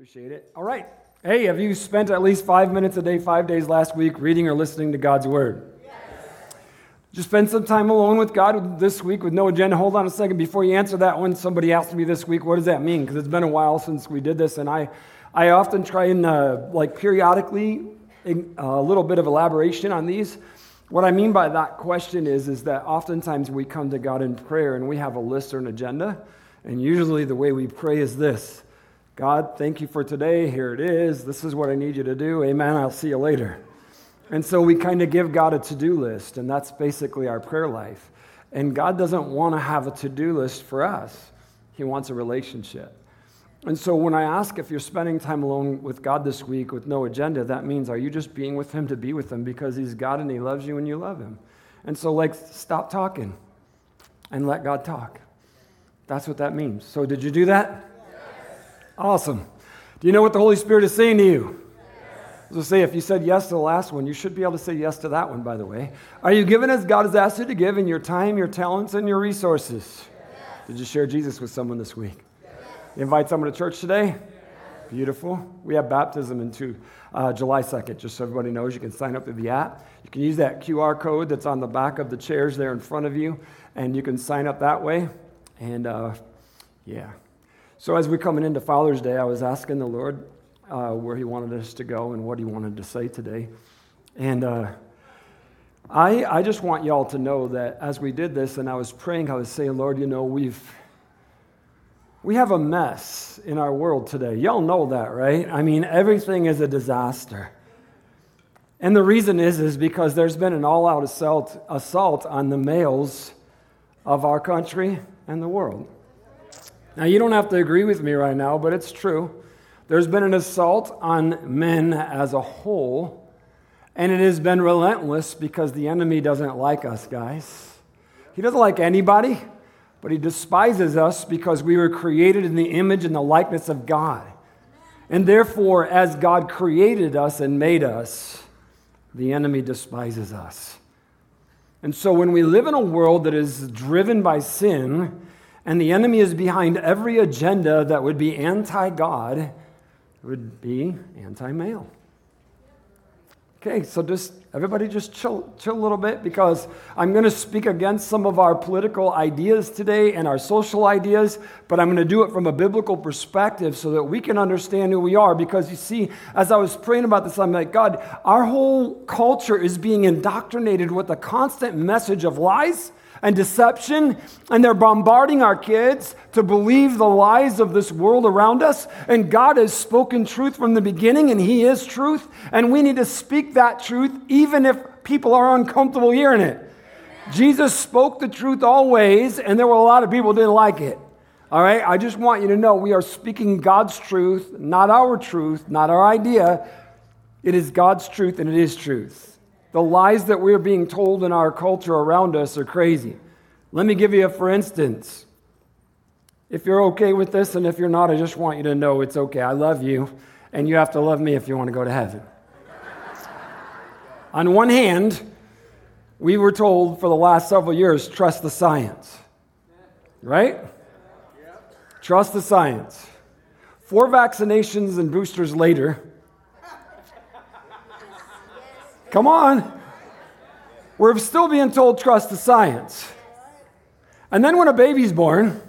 Appreciate it. All right. Hey, have you spent at least five minutes a day, five days last week, reading or listening to God's Word? Yes. Just spend some time alone with God this week with no agenda. Hold on a second. Before you answer that one, somebody asked me this week, what does that mean? Because it's been a while since we did this, and I, I often try and, uh, like, periodically, uh, a little bit of elaboration on these. What I mean by that question is, is that oftentimes we come to God in prayer and we have a list or an agenda, and usually the way we pray is this God, thank you for today. Here it is. This is what I need you to do. Amen. I'll see you later. And so we kind of give God a to do list, and that's basically our prayer life. And God doesn't want to have a to do list for us, He wants a relationship. And so when I ask if you're spending time alone with God this week with no agenda, that means are you just being with Him to be with Him because He's God and He loves you and you love Him? And so, like, stop talking and let God talk. That's what that means. So, did you do that? Awesome. Do you know what the Holy Spirit is saying to you? So say if you said yes to the last one, you should be able to say yes to that one, by the way. Are you giving as God has asked you to give in your time, your talents, and your resources? Did you share Jesus with someone this week? You invite someone to church today? Beautiful. We have baptism into uh, July 2nd, just so everybody knows. You can sign up through the app. You can use that QR code that's on the back of the chairs there in front of you, and you can sign up that way. And uh, yeah. So, as we're coming into Father's Day, I was asking the Lord uh, where He wanted us to go and what He wanted to say today. And uh, I, I just want y'all to know that as we did this and I was praying, I was saying, Lord, you know, we've. We have a mess in our world today. Y'all know that, right? I mean, everything is a disaster. And the reason is, is because there's been an all out assault, assault on the males of our country and the world. Now, you don't have to agree with me right now, but it's true. There's been an assault on men as a whole, and it has been relentless because the enemy doesn't like us, guys. He doesn't like anybody, but he despises us because we were created in the image and the likeness of God. And therefore, as God created us and made us, the enemy despises us. And so, when we live in a world that is driven by sin, and the enemy is behind every agenda that would be anti God, would be anti male. Okay, so just everybody just chill, chill a little bit because I'm going to speak against some of our political ideas today and our social ideas, but I'm going to do it from a biblical perspective so that we can understand who we are. Because you see, as I was praying about this, I'm like, God, our whole culture is being indoctrinated with a constant message of lies and deception, and they're bombarding our kids to believe the lies of this world around us. And God has spoken truth from the beginning, and He is truth, and we need to speak that truth even if people are uncomfortable hearing it. Jesus spoke the truth always, and there were a lot of people didn't like it. All right, I just want you to know we are speaking God's truth, not our truth, not our idea. It is God's truth, and it is truth. The lies that we're being told in our culture around us are crazy. Let me give you a for instance. If you're okay with this, and if you're not, I just want you to know it's okay. I love you, and you have to love me if you want to go to heaven. On one hand, we were told for the last several years trust the science. Right? Trust the science. Four vaccinations and boosters later, Come on. We're still being told trust the science. And then when a baby's born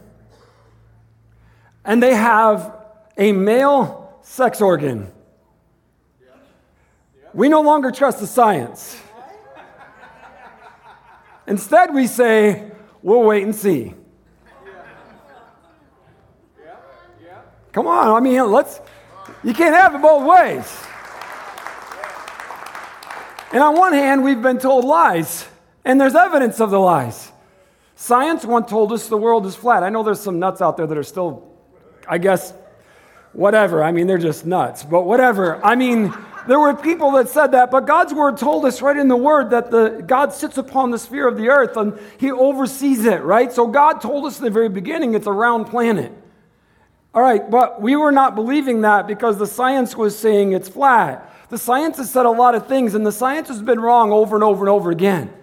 and they have a male sex organ, we no longer trust the science. Instead, we say, we'll wait and see. Come on, I mean, let's, you can't have it both ways. And on one hand, we've been told lies, and there's evidence of the lies. Science once told us the world is flat. I know there's some nuts out there that are still, I guess, whatever. I mean, they're just nuts, but whatever. I mean, there were people that said that, but God's word told us right in the word that the God sits upon the sphere of the earth and he oversees it, right? So God told us in the very beginning it's a round planet. All right, but we were not believing that because the science was saying it's flat. The science has said a lot of things, and the science has been wrong over and over and over again.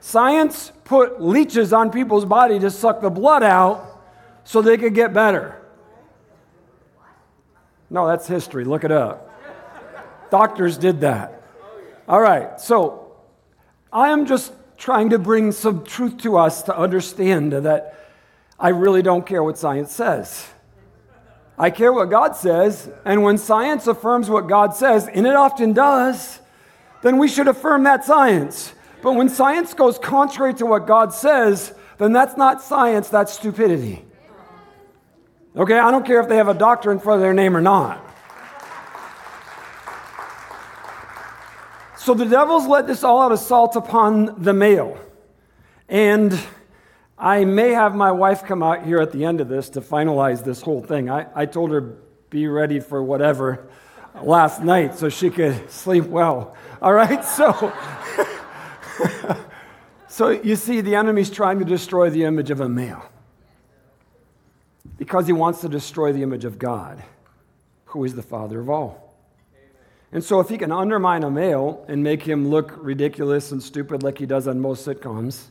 Science put leeches on people's body to suck the blood out so they could get better. No, that's history. Look it up. Doctors did that. All right, so I am just trying to bring some truth to us to understand that I really don't care what science says. I care what God says, and when science affirms what God says, and it often does, then we should affirm that science. But when science goes contrary to what God says, then that's not science, that's stupidity. Okay, I don't care if they have a doctor in front of their name or not. So the devil's let this all out assault upon the male. And I may have my wife come out here at the end of this to finalize this whole thing. I, I told her, be ready for whatever last night so she could sleep well. All right, so. so you see, the enemy's trying to destroy the image of a male because he wants to destroy the image of God, who is the father of all. And so, if he can undermine a male and make him look ridiculous and stupid like he does on most sitcoms,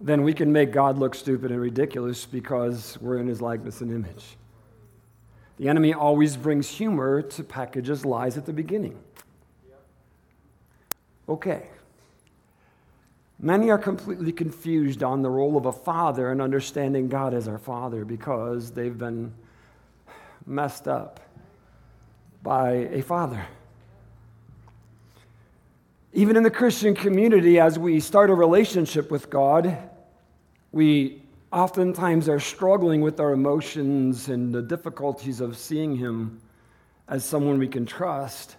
then we can make God look stupid and ridiculous because we're in his likeness and image. The enemy always brings humor to packages lies at the beginning. Okay. Many are completely confused on the role of a father and understanding God as our father because they've been messed up by a father. Even in the Christian community, as we start a relationship with God, we oftentimes are struggling with our emotions and the difficulties of seeing Him as someone we can trust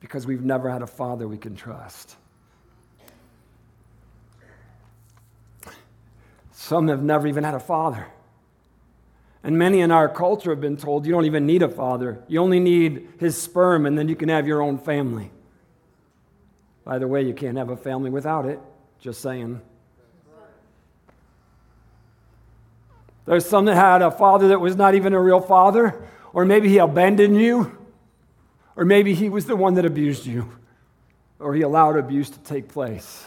because we've never had a father we can trust. Some have never even had a father. And many in our culture have been told you don't even need a father. You only need his sperm, and then you can have your own family. By the way, you can't have a family without it. Just saying. There's some that had a father that was not even a real father, or maybe he abandoned you, or maybe he was the one that abused you, or he allowed abuse to take place.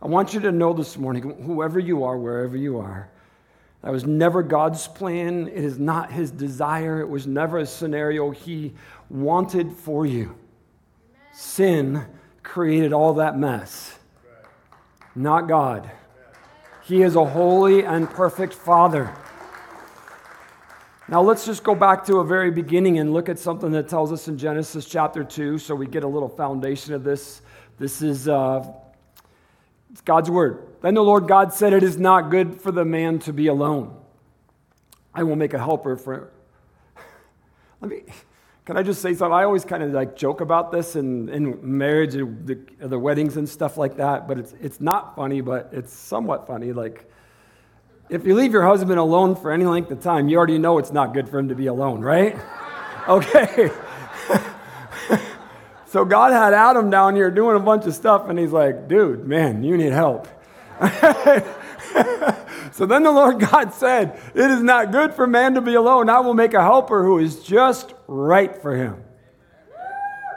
I want you to know this morning, whoever you are, wherever you are, that was never God's plan. It is not his desire. It was never a scenario he wanted for you. Sin created all that mess, not God. He is a holy and perfect Father. Now, let's just go back to a very beginning and look at something that tells us in Genesis chapter 2 so we get a little foundation of this. This is uh, God's word. Then the Lord God said, It is not good for the man to be alone. I will make a helper for. Let me. Can I just say something? I always kind of like joke about this in, in marriage and the, uh, the weddings and stuff like that, but it's, it's not funny, but it's somewhat funny. Like, if you leave your husband alone for any length of time, you already know it's not good for him to be alone, right? Okay. So God had Adam down here doing a bunch of stuff, and he's like, dude, man, you need help. so then the Lord God said, It is not good for man to be alone. I will make a helper who is just right for him.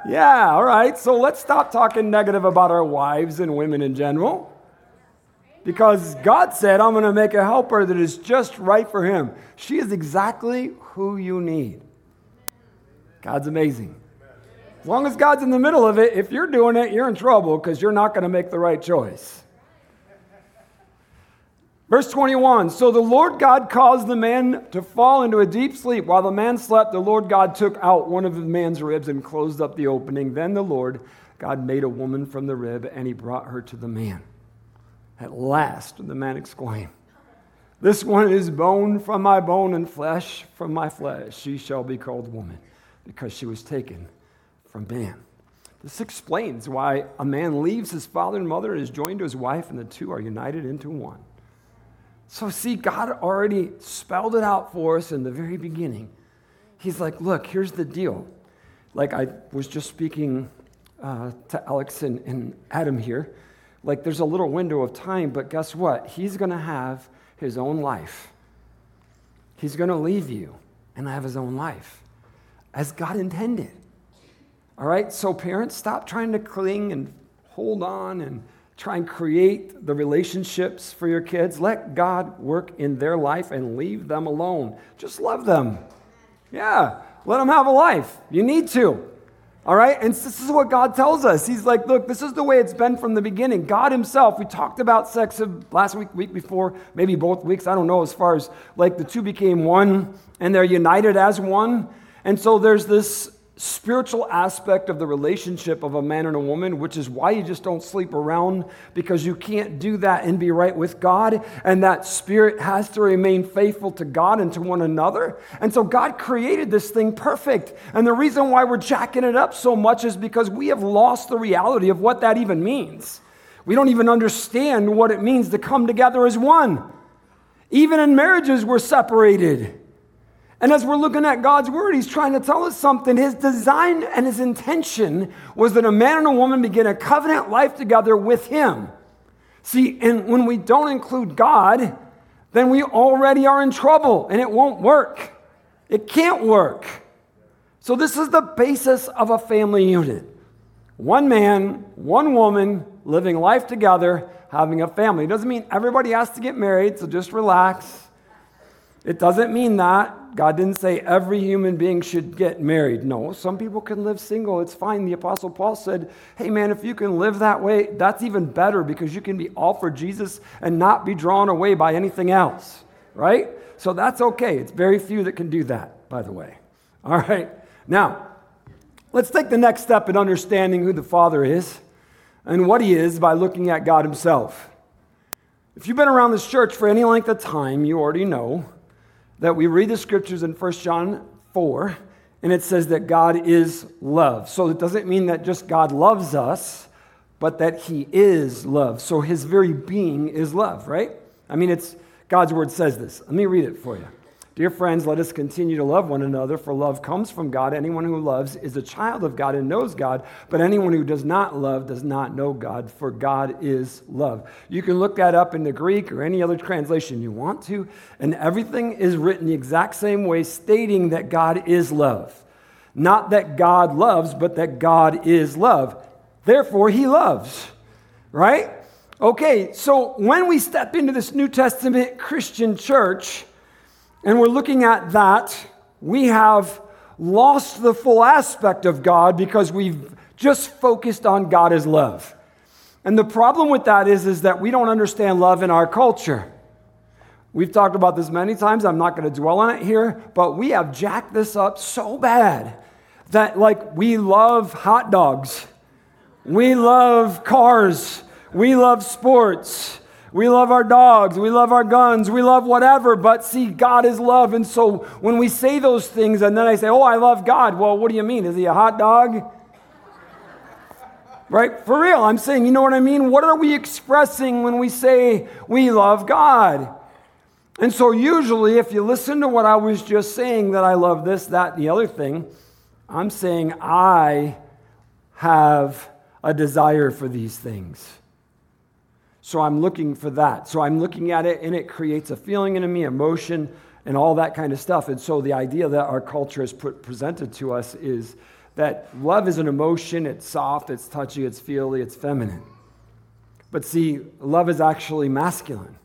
Yeah, all right. So let's stop talking negative about our wives and women in general. Because God said, I'm going to make a helper that is just right for him. She is exactly who you need. God's amazing. As long as God's in the middle of it, if you're doing it, you're in trouble because you're not going to make the right choice. Verse 21 So the Lord God caused the man to fall into a deep sleep. While the man slept, the Lord God took out one of the man's ribs and closed up the opening. Then the Lord God made a woman from the rib, and he brought her to the man. At last, the man exclaimed, This one is bone from my bone and flesh from my flesh. She shall be called woman, because she was taken from man. This explains why a man leaves his father and mother and is joined to his wife, and the two are united into one. So, see, God already spelled it out for us in the very beginning. He's like, look, here's the deal. Like I was just speaking uh, to Alex and, and Adam here. Like, there's a little window of time, but guess what? He's going to have his own life. He's going to leave you and have his own life as God intended. All right? So, parents, stop trying to cling and hold on and try and create the relationships for your kids. Let God work in their life and leave them alone. Just love them. Yeah, let them have a life. You need to. All right? And this is what God tells us. He's like, look, this is the way it's been from the beginning. God Himself, we talked about sex last week, week before, maybe both weeks, I don't know, as far as like the two became one and they're united as one. And so there's this spiritual aspect of the relationship of a man and a woman, which is why you just don't sleep around because you can't do that and be right with God. And that spirit has to remain faithful to God and to one another. And so God created this thing perfect. And the reason why we're jacking it up so much is because we have lost the reality of what that even means. We don't even understand what it means to come together as one. Even in marriages, we're separated. And as we're looking at God's word, he's trying to tell us something. His design and his intention was that a man and a woman begin a covenant life together with him. See, and when we don't include God, then we already are in trouble and it won't work. It can't work. So, this is the basis of a family unit one man, one woman living life together, having a family. It doesn't mean everybody has to get married, so just relax. It doesn't mean that. God didn't say every human being should get married. No, some people can live single. It's fine. The Apostle Paul said, hey, man, if you can live that way, that's even better because you can be all for Jesus and not be drawn away by anything else, right? So that's okay. It's very few that can do that, by the way. All right. Now, let's take the next step in understanding who the Father is and what He is by looking at God Himself. If you've been around this church for any length of time, you already know that we read the scriptures in 1 John 4, and it says that God is love. So it doesn't mean that just God loves us, but that He is love. So His very being is love, right? I mean, it's God's word says this. Let me read it for you. Dear friends, let us continue to love one another, for love comes from God. Anyone who loves is a child of God and knows God, but anyone who does not love does not know God, for God is love. You can look that up in the Greek or any other translation you want to, and everything is written the exact same way, stating that God is love. Not that God loves, but that God is love. Therefore, he loves, right? Okay, so when we step into this New Testament Christian church, and we're looking at that, we have lost the full aspect of God because we've just focused on God as love. And the problem with that is, is that we don't understand love in our culture. We've talked about this many times. I'm not going to dwell on it here, but we have jacked this up so bad that, like, we love hot dogs, we love cars, we love sports, we love our dogs, we love our guns, we love whatever, but see, God is love. And so when we say those things and then I say, oh, I love God, well, what do you mean? Is he a hot dog? right? For real, I'm saying, you know what I mean? What are we expressing when we say we love God? And so, usually, if you listen to what I was just saying, that I love this, that, the other thing, I'm saying I have a desire for these things. So I'm looking for that. So I'm looking at it and it creates a feeling in me, emotion, and all that kind of stuff. And so the idea that our culture has put, presented to us is that love is an emotion, it's soft, it's touchy, it's feely, it's feminine. But see, love is actually masculine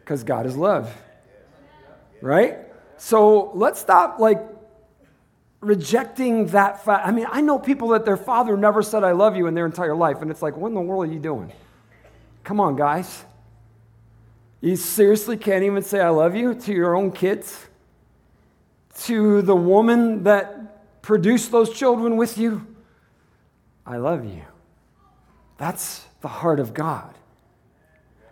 because God is love. Right? So let's stop like rejecting that fact. I mean, I know people that their father never said, I love you in their entire life. And it's like, what in the world are you doing? Come on, guys. You seriously can't even say I love you to your own kids? To the woman that produced those children with you? I love you. That's the heart of God.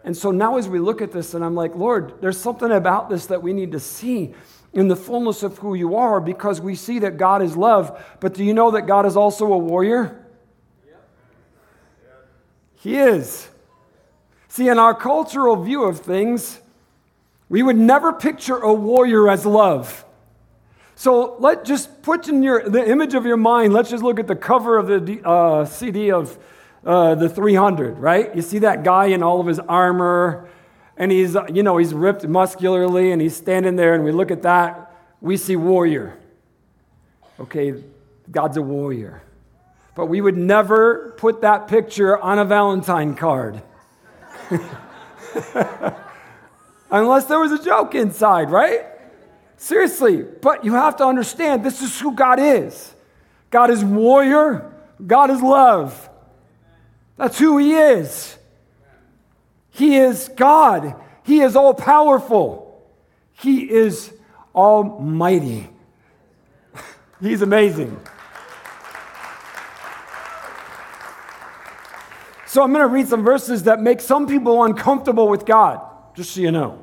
And so now, as we look at this, and I'm like, Lord, there's something about this that we need to see in the fullness of who you are because we see that God is love. But do you know that God is also a warrior? He is. See, in our cultural view of things, we would never picture a warrior as love. So let just put in your the image of your mind. Let's just look at the cover of the uh, CD of uh, the 300. Right? You see that guy in all of his armor, and he's you know he's ripped muscularly, and he's standing there, and we look at that. We see warrior. Okay, God's a warrior, but we would never put that picture on a Valentine card. Unless there was a joke inside, right? Seriously, but you have to understand this is who God is. God is warrior, God is love. That's who He is. He is God, He is all powerful, He is almighty. He's amazing. So I'm going to read some verses that make some people uncomfortable with God, just so you know.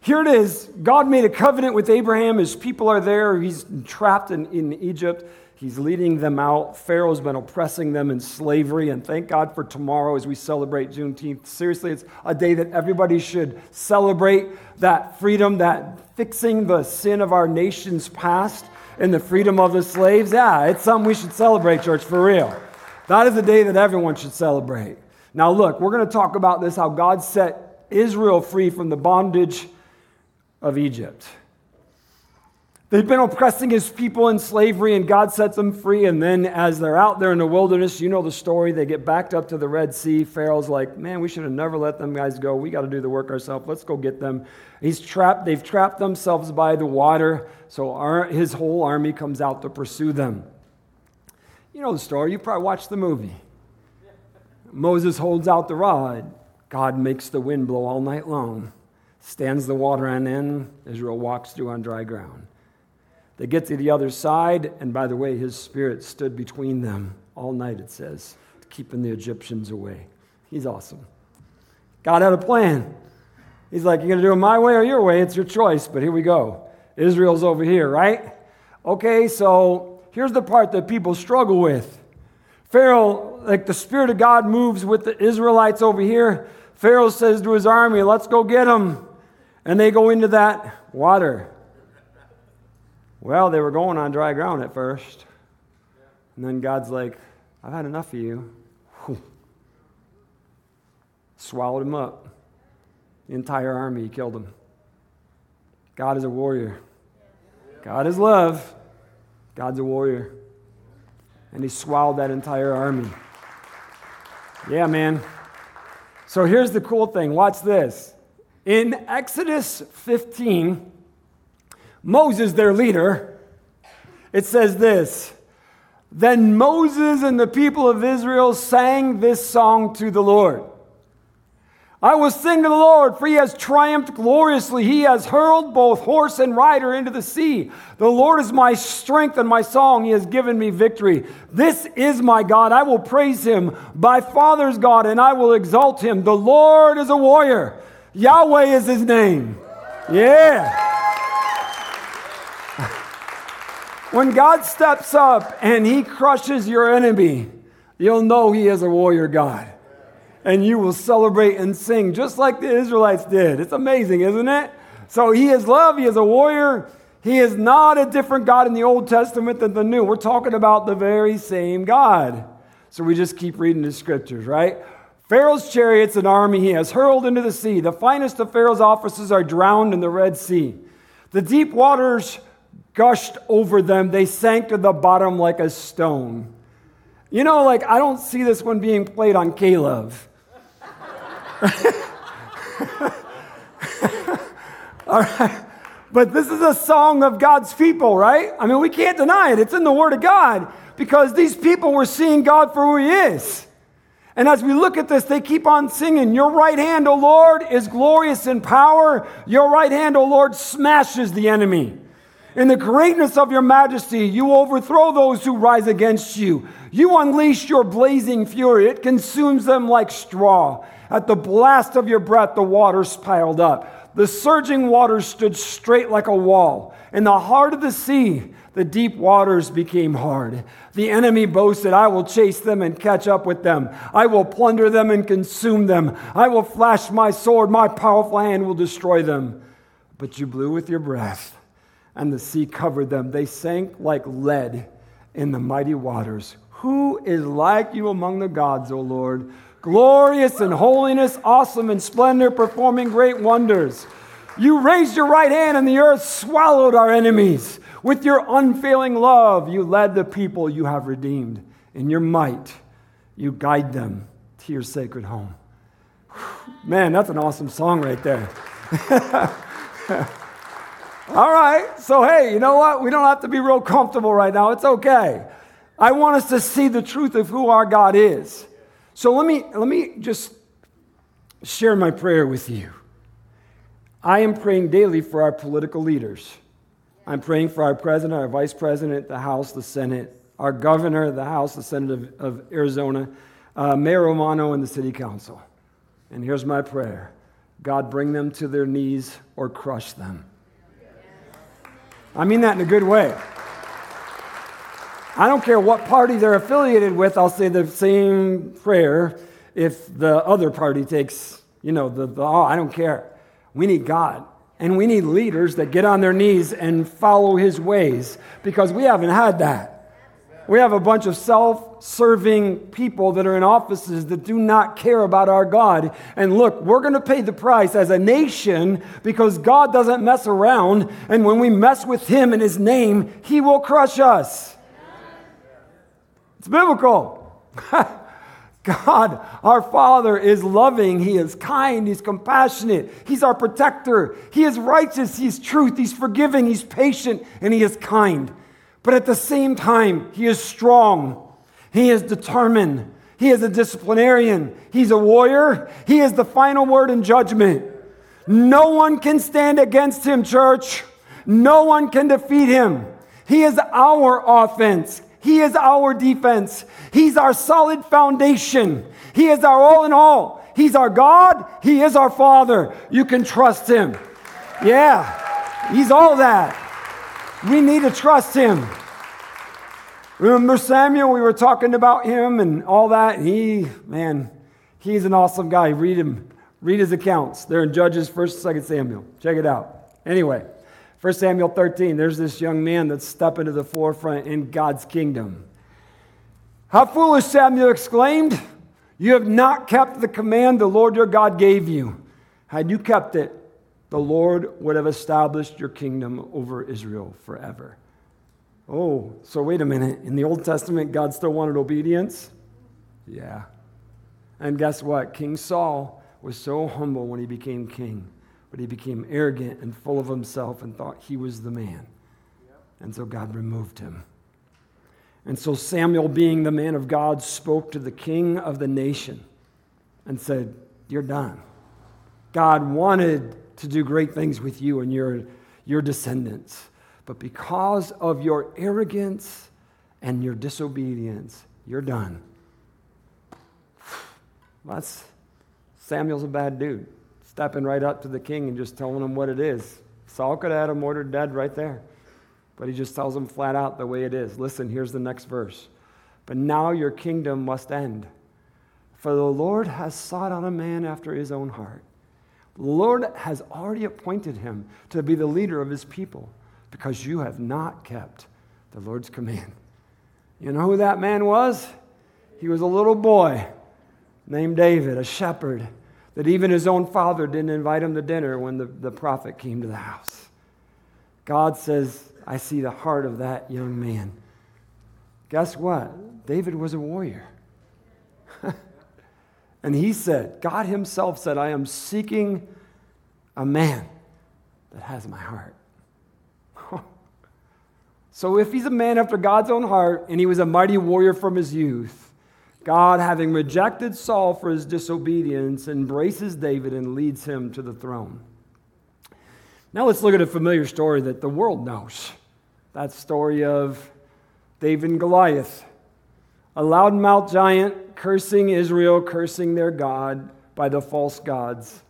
Here it is God made a covenant with Abraham. His people are there. He's trapped in, in Egypt. He's leading them out. Pharaoh's been oppressing them in slavery. And thank God for tomorrow as we celebrate Juneteenth. Seriously, it's a day that everybody should celebrate that freedom, that fixing the sin of our nation's past and the freedom of the slaves. Yeah, it's something we should celebrate, church, for real. That is a day that everyone should celebrate. Now, look, we're going to talk about this how God set Israel free from the bondage of Egypt. They've been oppressing his people in slavery, and God sets them free. And then, as they're out there in the wilderness, you know the story. They get backed up to the Red Sea. Pharaoh's like, Man, we should have never let them guys go. We got to do the work ourselves. Let's go get them. He's trapped. They've trapped themselves by the water. So our, his whole army comes out to pursue them. You know the story. You probably watched the movie. Moses holds out the rod. God makes the wind blow all night long, stands the water on end. Israel walks through on dry ground. They get to the other side, and by the way, his spirit stood between them all night, it says, keeping the Egyptians away. He's awesome. God had a plan. He's like, You're going to do it my way or your way? It's your choice, but here we go. Israel's over here, right? Okay, so here's the part that people struggle with. Pharaoh, like the Spirit of God moves with the Israelites over here. Pharaoh says to his army, Let's go get them. And they go into that water. Well, they were going on dry ground at first. And then God's like, I've had enough of you. Swallowed him up. The entire army killed him. God is a warrior. God is love. God's a warrior. And he swallowed that entire army. Yeah, man. So here's the cool thing. Watch this. In Exodus 15, Moses, their leader, it says this Then Moses and the people of Israel sang this song to the Lord. I will sing to the Lord, for he has triumphed gloriously. He has hurled both horse and rider into the sea. The Lord is my strength and my song. He has given me victory. This is my God. I will praise him, my father's God, and I will exalt him. The Lord is a warrior. Yahweh is his name. Yeah. When God steps up and he crushes your enemy, you'll know he is a warrior God. And you will celebrate and sing just like the Israelites did. It's amazing, isn't it? So he is love, he is a warrior. He is not a different God in the Old Testament than the New. We're talking about the very same God. So we just keep reading the scriptures, right? Pharaoh's chariots and army he has hurled into the sea. The finest of Pharaoh's officers are drowned in the Red Sea. The deep waters gushed over them. They sank to the bottom like a stone. You know, like, I don't see this one being played on K-Love. All right. But this is a song of God's people, right? I mean, we can't deny it. It's in the Word of God because these people were seeing God for who He is. And as we look at this, they keep on singing, Your right hand, O Lord, is glorious in power. Your right hand, O Lord, smashes the enemy. In the greatness of your majesty, you overthrow those who rise against you. You unleash your blazing fury, it consumes them like straw. At the blast of your breath, the waters piled up. The surging waters stood straight like a wall. In the heart of the sea, the deep waters became hard. The enemy boasted, I will chase them and catch up with them. I will plunder them and consume them. I will flash my sword. My powerful hand will destroy them. But you blew with your breath and the sea covered them. They sank like lead in the mighty waters. Who is like you among the gods, O Lord? Glorious in holiness, awesome in splendor, performing great wonders. You raised your right hand, and the earth swallowed our enemies. With your unfailing love, you led the people you have redeemed. In your might, you guide them to your sacred home. Man, that's an awesome song right there. All right. So, hey, you know what? We don't have to be real comfortable right now. It's okay. I want us to see the truth of who our God is. So, let me, let me just share my prayer with you. I am praying daily for our political leaders. I'm praying for our president, our vice president, the House, the Senate, our governor, the House, the Senate of, of Arizona, uh, Mayor Romano, and the city council. And here's my prayer God, bring them to their knees or crush them. I mean that in a good way. I don't care what party they're affiliated with, I'll say the same prayer if the other party takes, you know, the, the oh, I don't care. We need God. And we need leaders that get on their knees and follow his ways because we haven't had that. We have a bunch of self serving people that are in offices that do not care about our God. And look, we're going to pay the price as a nation because God doesn't mess around. And when we mess with Him in His name, He will crush us. It's biblical. God, our Father, is loving. He is kind. He's compassionate. He's our protector. He is righteous. He's truth. He's forgiving. He's patient. And He is kind. But at the same time, He is strong. He is determined. He is a disciplinarian. He's a warrior. He is the final word in judgment. No one can stand against Him, church. No one can defeat Him. He is our offense. He is our defense. He's our solid foundation. He is our all in all. He's our God. He is our Father. You can trust Him. Yeah, He's all that. We need to trust Him. Remember Samuel? We were talking about him and all that. He, man, he's an awesome guy. Read him, read his accounts. They're in Judges, 1st, 2nd Samuel. Check it out. Anyway, 1 Samuel 13, there's this young man that's stepping to the forefront in God's kingdom. How foolish, Samuel exclaimed. You have not kept the command the Lord your God gave you. Had you kept it, the Lord would have established your kingdom over Israel forever. Oh, so wait a minute. In the Old Testament, God still wanted obedience? Yeah. And guess what? King Saul was so humble when he became king but he became arrogant and full of himself and thought he was the man. And so God removed him. And so Samuel, being the man of God, spoke to the king of the nation and said, You're done. God wanted to do great things with you and your, your descendants. But because of your arrogance and your disobedience, you're done. That's Samuel's a bad dude stepping right up to the king and just telling him what it is. Saul could have had him ordered dead right there. But he just tells him flat out the way it is. Listen, here's the next verse. But now your kingdom must end. For the Lord has sought out a man after his own heart. The Lord has already appointed him to be the leader of his people because you have not kept the Lord's command. You know who that man was? He was a little boy named David, a shepherd that even his own father didn't invite him to dinner when the, the prophet came to the house. God says, I see the heart of that young man. Guess what? David was a warrior. and he said, God himself said, I am seeking a man that has my heart. so if he's a man after God's own heart and he was a mighty warrior from his youth, God, having rejected Saul for his disobedience, embraces David and leads him to the throne. Now let's look at a familiar story that the world knows. That story of David and Goliath, a loudmouth giant cursing Israel, cursing their God by the false gods.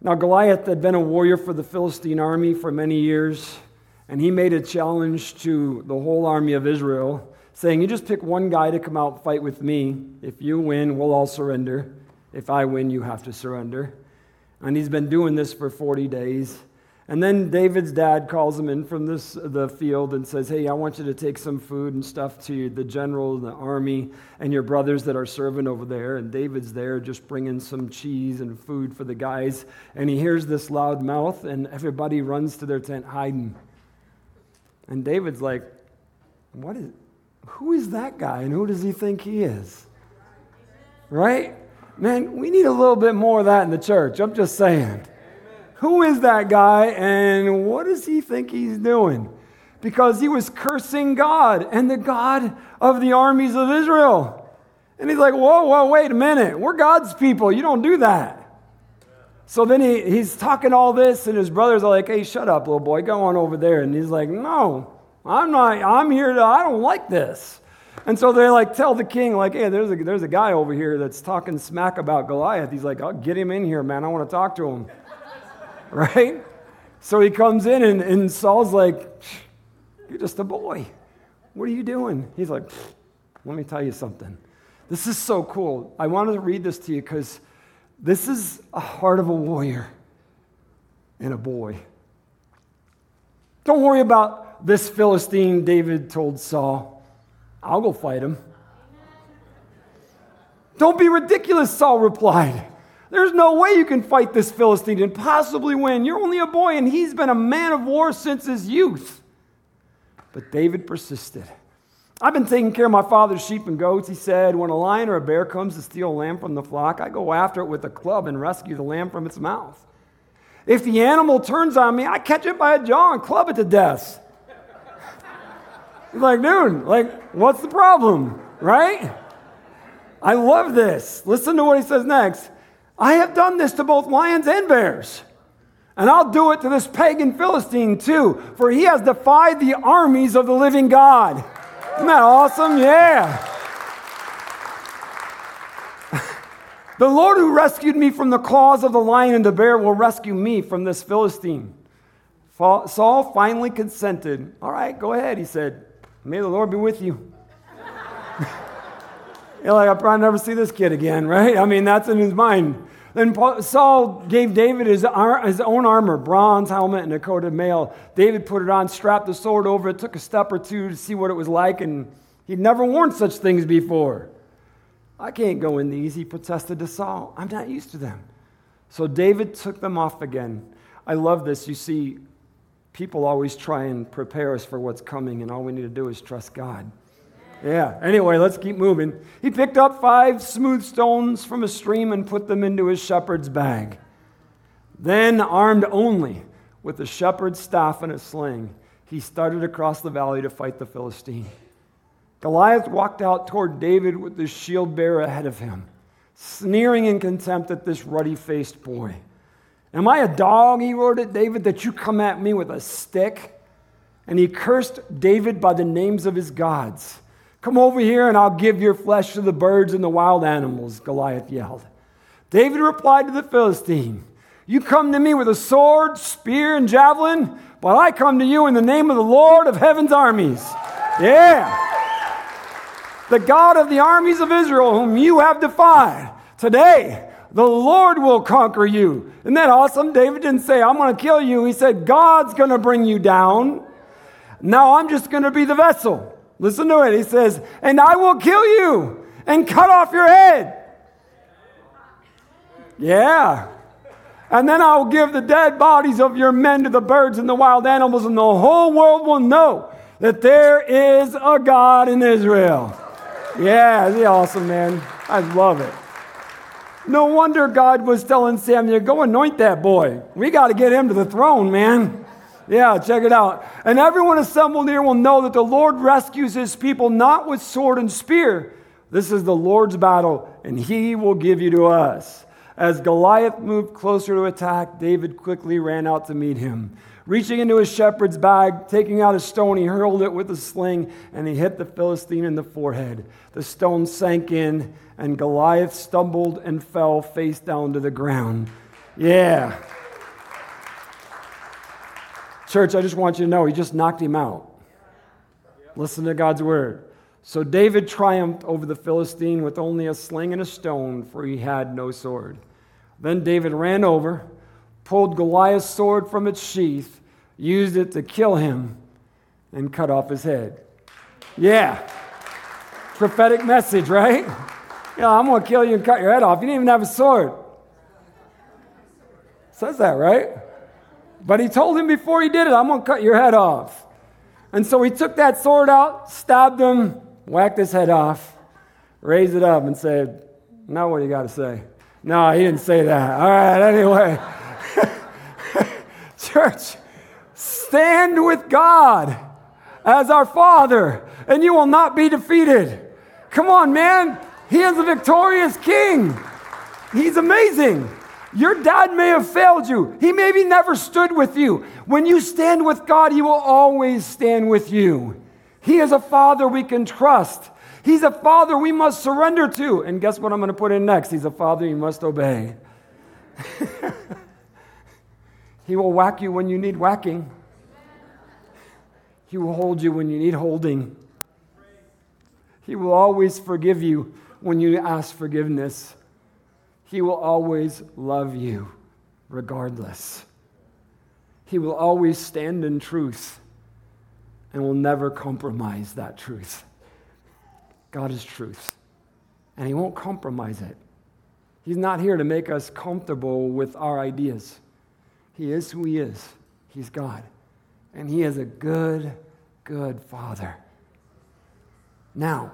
Now, Goliath had been a warrior for the Philistine army for many years, and he made a challenge to the whole army of Israel saying, You just pick one guy to come out and fight with me. If you win, we'll all surrender. If I win, you have to surrender. And he's been doing this for 40 days. And then David's dad calls him in from this, the field and says, Hey, I want you to take some food and stuff to the general, the army, and your brothers that are serving over there. And David's there just bringing some cheese and food for the guys. And he hears this loud mouth, and everybody runs to their tent hiding. And David's like, What is, who is that guy and who does he think he is? Right? Man, we need a little bit more of that in the church. I'm just saying. Who is that guy and what does he think he's doing? Because he was cursing God and the God of the armies of Israel. And he's like, whoa, whoa, wait a minute. We're God's people. You don't do that. So then he, he's talking all this, and his brothers are like, hey, shut up, little boy. Go on over there. And he's like, no, I'm not, I'm here to, I don't like this. And so they like tell the king, like, hey, there's a, there's a guy over here that's talking smack about Goliath. He's like, I'll get him in here, man. I want to talk to him. right? So he comes in, and, and Saul's like, you're just a boy. What are you doing? He's like, let me tell you something. This is so cool. I wanted to read this to you because this is a heart of a warrior and a boy. Don't worry about this Philistine, David told Saul. I'll go fight him. Don't be ridiculous, Saul replied. There's no way you can fight this Philistine and possibly win. You're only a boy, and he's been a man of war since his youth. But David persisted. I've been taking care of my father's sheep and goats, he said. When a lion or a bear comes to steal a lamb from the flock, I go after it with a club and rescue the lamb from its mouth. If the animal turns on me, I catch it by a jaw and club it to death. He's like, dude, like, what's the problem? Right? I love this. Listen to what he says next. I have done this to both lions and bears. And I'll do it to this pagan Philistine too, for he has defied the armies of the living God. Isn't that awesome? Yeah. the Lord who rescued me from the claws of the lion and the bear will rescue me from this Philistine. Saul finally consented. All right, go ahead, he said. May the Lord be with you. You're like, I'll probably never see this kid again, right? I mean, that's in his mind. Then Saul gave David his, his own armor, bronze helmet and a coat of mail. David put it on, strapped the sword over it, took a step or two to see what it was like, and he'd never worn such things before. I can't go in these, he protested to Saul. I'm not used to them. So David took them off again. I love this. You see, people always try and prepare us for what's coming, and all we need to do is trust God. Yeah, anyway, let's keep moving. He picked up five smooth stones from a stream and put them into his shepherd's bag. Then, armed only with a shepherd's staff and a sling, he started across the valley to fight the Philistine. Goliath walked out toward David with the shield bearer ahead of him, sneering in contempt at this ruddy faced boy. Am I a dog, he roared at David, that you come at me with a stick? And he cursed David by the names of his gods. Come over here and I'll give your flesh to the birds and the wild animals, Goliath yelled. David replied to the Philistine, You come to me with a sword, spear, and javelin, but I come to you in the name of the Lord of heaven's armies. Yeah. The God of the armies of Israel, whom you have defied. Today, the Lord will conquer you. Isn't that awesome? David didn't say, I'm going to kill you. He said, God's going to bring you down. Now I'm just going to be the vessel. Listen to it. He says, And I will kill you and cut off your head. Yeah. And then I'll give the dead bodies of your men to the birds and the wild animals, and the whole world will know that there is a God in Israel. Yeah, he awesome, man? I love it. No wonder God was telling Samuel, go anoint that boy. We got to get him to the throne, man. Yeah, check it out. And everyone assembled here will know that the Lord rescues his people not with sword and spear. This is the Lord's battle, and he will give you to us. As Goliath moved closer to attack, David quickly ran out to meet him. Reaching into his shepherd's bag, taking out a stone, he hurled it with a sling, and he hit the Philistine in the forehead. The stone sank in, and Goliath stumbled and fell face down to the ground. Yeah. Church, I just want you to know he just knocked him out. Listen to God's word. So David triumphed over the Philistine with only a sling and a stone, for he had no sword. Then David ran over, pulled Goliath's sword from its sheath, used it to kill him, and cut off his head. Yeah. Prophetic message, right? Yeah, I'm going to kill you and cut your head off. You didn't even have a sword. Says that, right? But he told him before he did it, I'm going to cut your head off. And so he took that sword out, stabbed him, whacked his head off, raised it up, and said, Now what do you got to say? No, he didn't say that. All right, anyway. Church, stand with God as our Father, and you will not be defeated. Come on, man. He is a victorious king. He's amazing. Your dad may have failed you. He maybe never stood with you. When you stand with God, He will always stand with you. He is a father we can trust. He's a father we must surrender to. And guess what I'm going to put in next? He's a father you must obey. he will whack you when you need whacking, He will hold you when you need holding. He will always forgive you when you ask forgiveness. He will always love you regardless. He will always stand in truth and will never compromise that truth. God is truth, and He won't compromise it. He's not here to make us comfortable with our ideas. He is who He is. He's God. And He is a good, good Father. Now,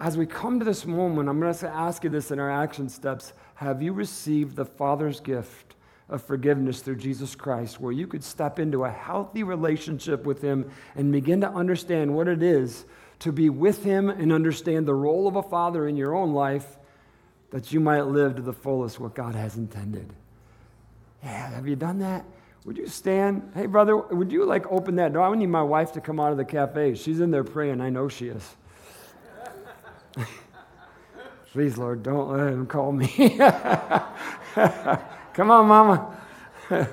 as we come to this moment, I'm going to ask you this in our action steps. Have you received the Father's gift of forgiveness through Jesus Christ, where you could step into a healthy relationship with Him and begin to understand what it is to be with Him and understand the role of a father in your own life that you might live to the fullest what God has intended? Yeah, have you done that? Would you stand? Hey, brother, would you like open that door? I need my wife to come out of the cafe. She's in there praying. I know she is. Please, Lord, don't let him call me. Come on, Mama.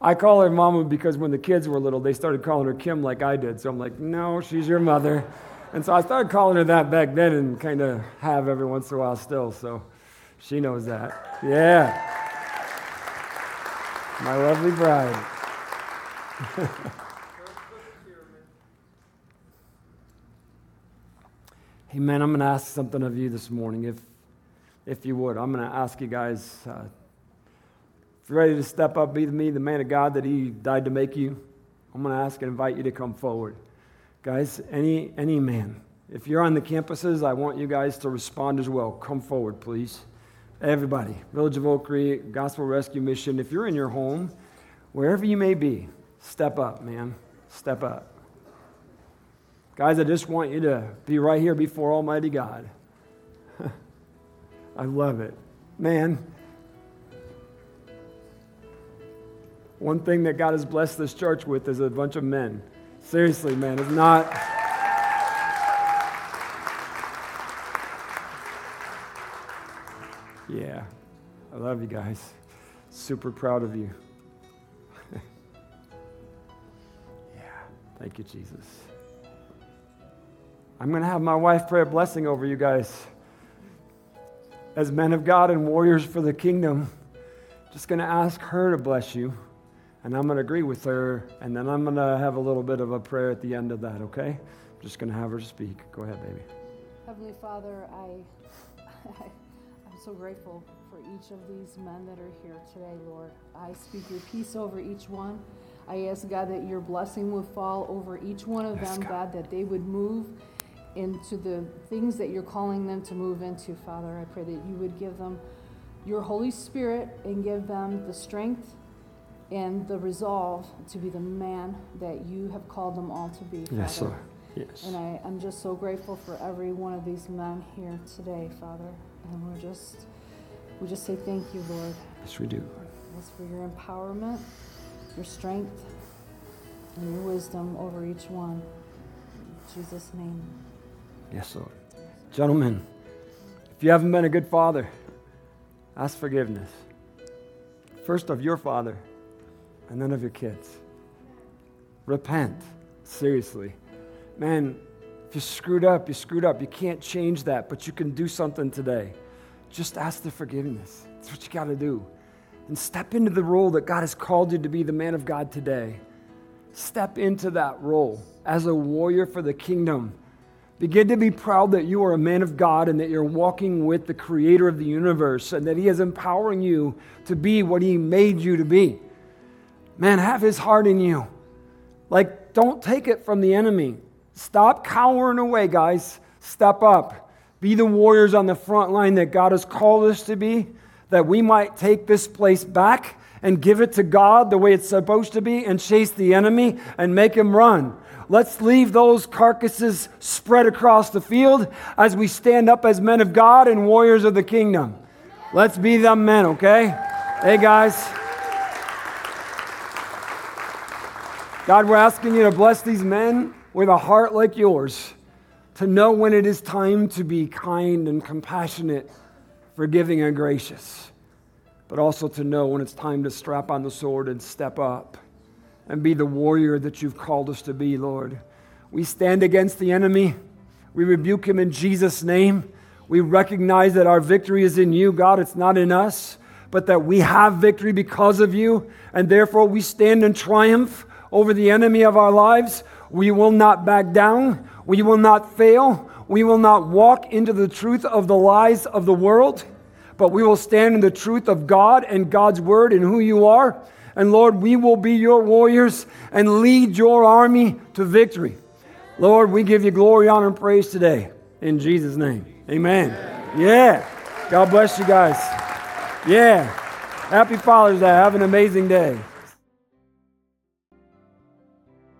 I call her Mama because when the kids were little, they started calling her Kim like I did. So I'm like, no, she's your mother. And so I started calling her that back then and kind of have every once in a while still. So she knows that. Yeah. My lovely bride. Hey, man, I'm going to ask something of you this morning, if, if you would. I'm going to ask you guys uh, if you're ready to step up, be me, the man of God that He died to make you. I'm going to ask and invite you to come forward. Guys, any, any man, if you're on the campuses, I want you guys to respond as well. Come forward, please. Everybody, Village of Oak Creek, Gospel Rescue Mission, if you're in your home, wherever you may be, step up, man. Step up. Guys, I just want you to be right here before Almighty God. I love it. Man, one thing that God has blessed this church with is a bunch of men. Seriously, man, it's not. Yeah, I love you guys. Super proud of you. yeah, thank you, Jesus. I'm going to have my wife pray a blessing over you guys. As men of God and warriors for the kingdom, just going to ask her to bless you, and I'm going to agree with her, and then I'm going to have a little bit of a prayer at the end of that, okay? I'm just going to have her speak. Go ahead, baby. Heavenly Father, I, so grateful for each of these men that are here today, Lord. I speak your peace over each one. I ask God that your blessing would fall over each one of yes, them, God. God, that they would move into the things that you're calling them to move into, Father. I pray that you would give them your Holy Spirit and give them the strength and the resolve to be the man that you have called them all to be. Father. Yes, Lord. Yes. And I, I'm just so grateful for every one of these men here today, Father. And we're just, we just say thank you, Lord. Yes, we do. Yes, for your empowerment, your strength, and your wisdom over each one. In Jesus' name. Yes, Lord. Gentlemen, if you haven't been a good father, ask forgiveness. First of your father, and then of your kids. Repent. Seriously. Man, if you screwed up, you screwed up. You can't change that, but you can do something today. Just ask the forgiveness. That's what you got to do. And step into the role that God has called you to be the man of God today. Step into that role as a warrior for the kingdom Begin to be proud that you are a man of God and that you're walking with the creator of the universe and that he is empowering you to be what he made you to be. Man, have his heart in you. Like, don't take it from the enemy. Stop cowering away, guys. Step up. Be the warriors on the front line that God has called us to be, that we might take this place back and give it to God the way it's supposed to be and chase the enemy and make him run. Let's leave those carcasses spread across the field as we stand up as men of God and warriors of the kingdom. Let's be them men, okay? Hey, guys. God, we're asking you to bless these men with a heart like yours, to know when it is time to be kind and compassionate, forgiving and gracious, but also to know when it's time to strap on the sword and step up and be the warrior that you've called us to be, Lord. We stand against the enemy. We rebuke him in Jesus' name. We recognize that our victory is in you, God. It's not in us, but that we have victory because of you. And therefore, we stand in triumph over the enemy of our lives. We will not back down. We will not fail. We will not walk into the truth of the lies of the world, but we will stand in the truth of God and God's word and who you are. And Lord, we will be your warriors and lead your army to victory. Lord, we give you glory, honor, and praise today. In Jesus' name. Amen. Yeah. God bless you guys. Yeah. Happy Father's Day. Have an amazing day.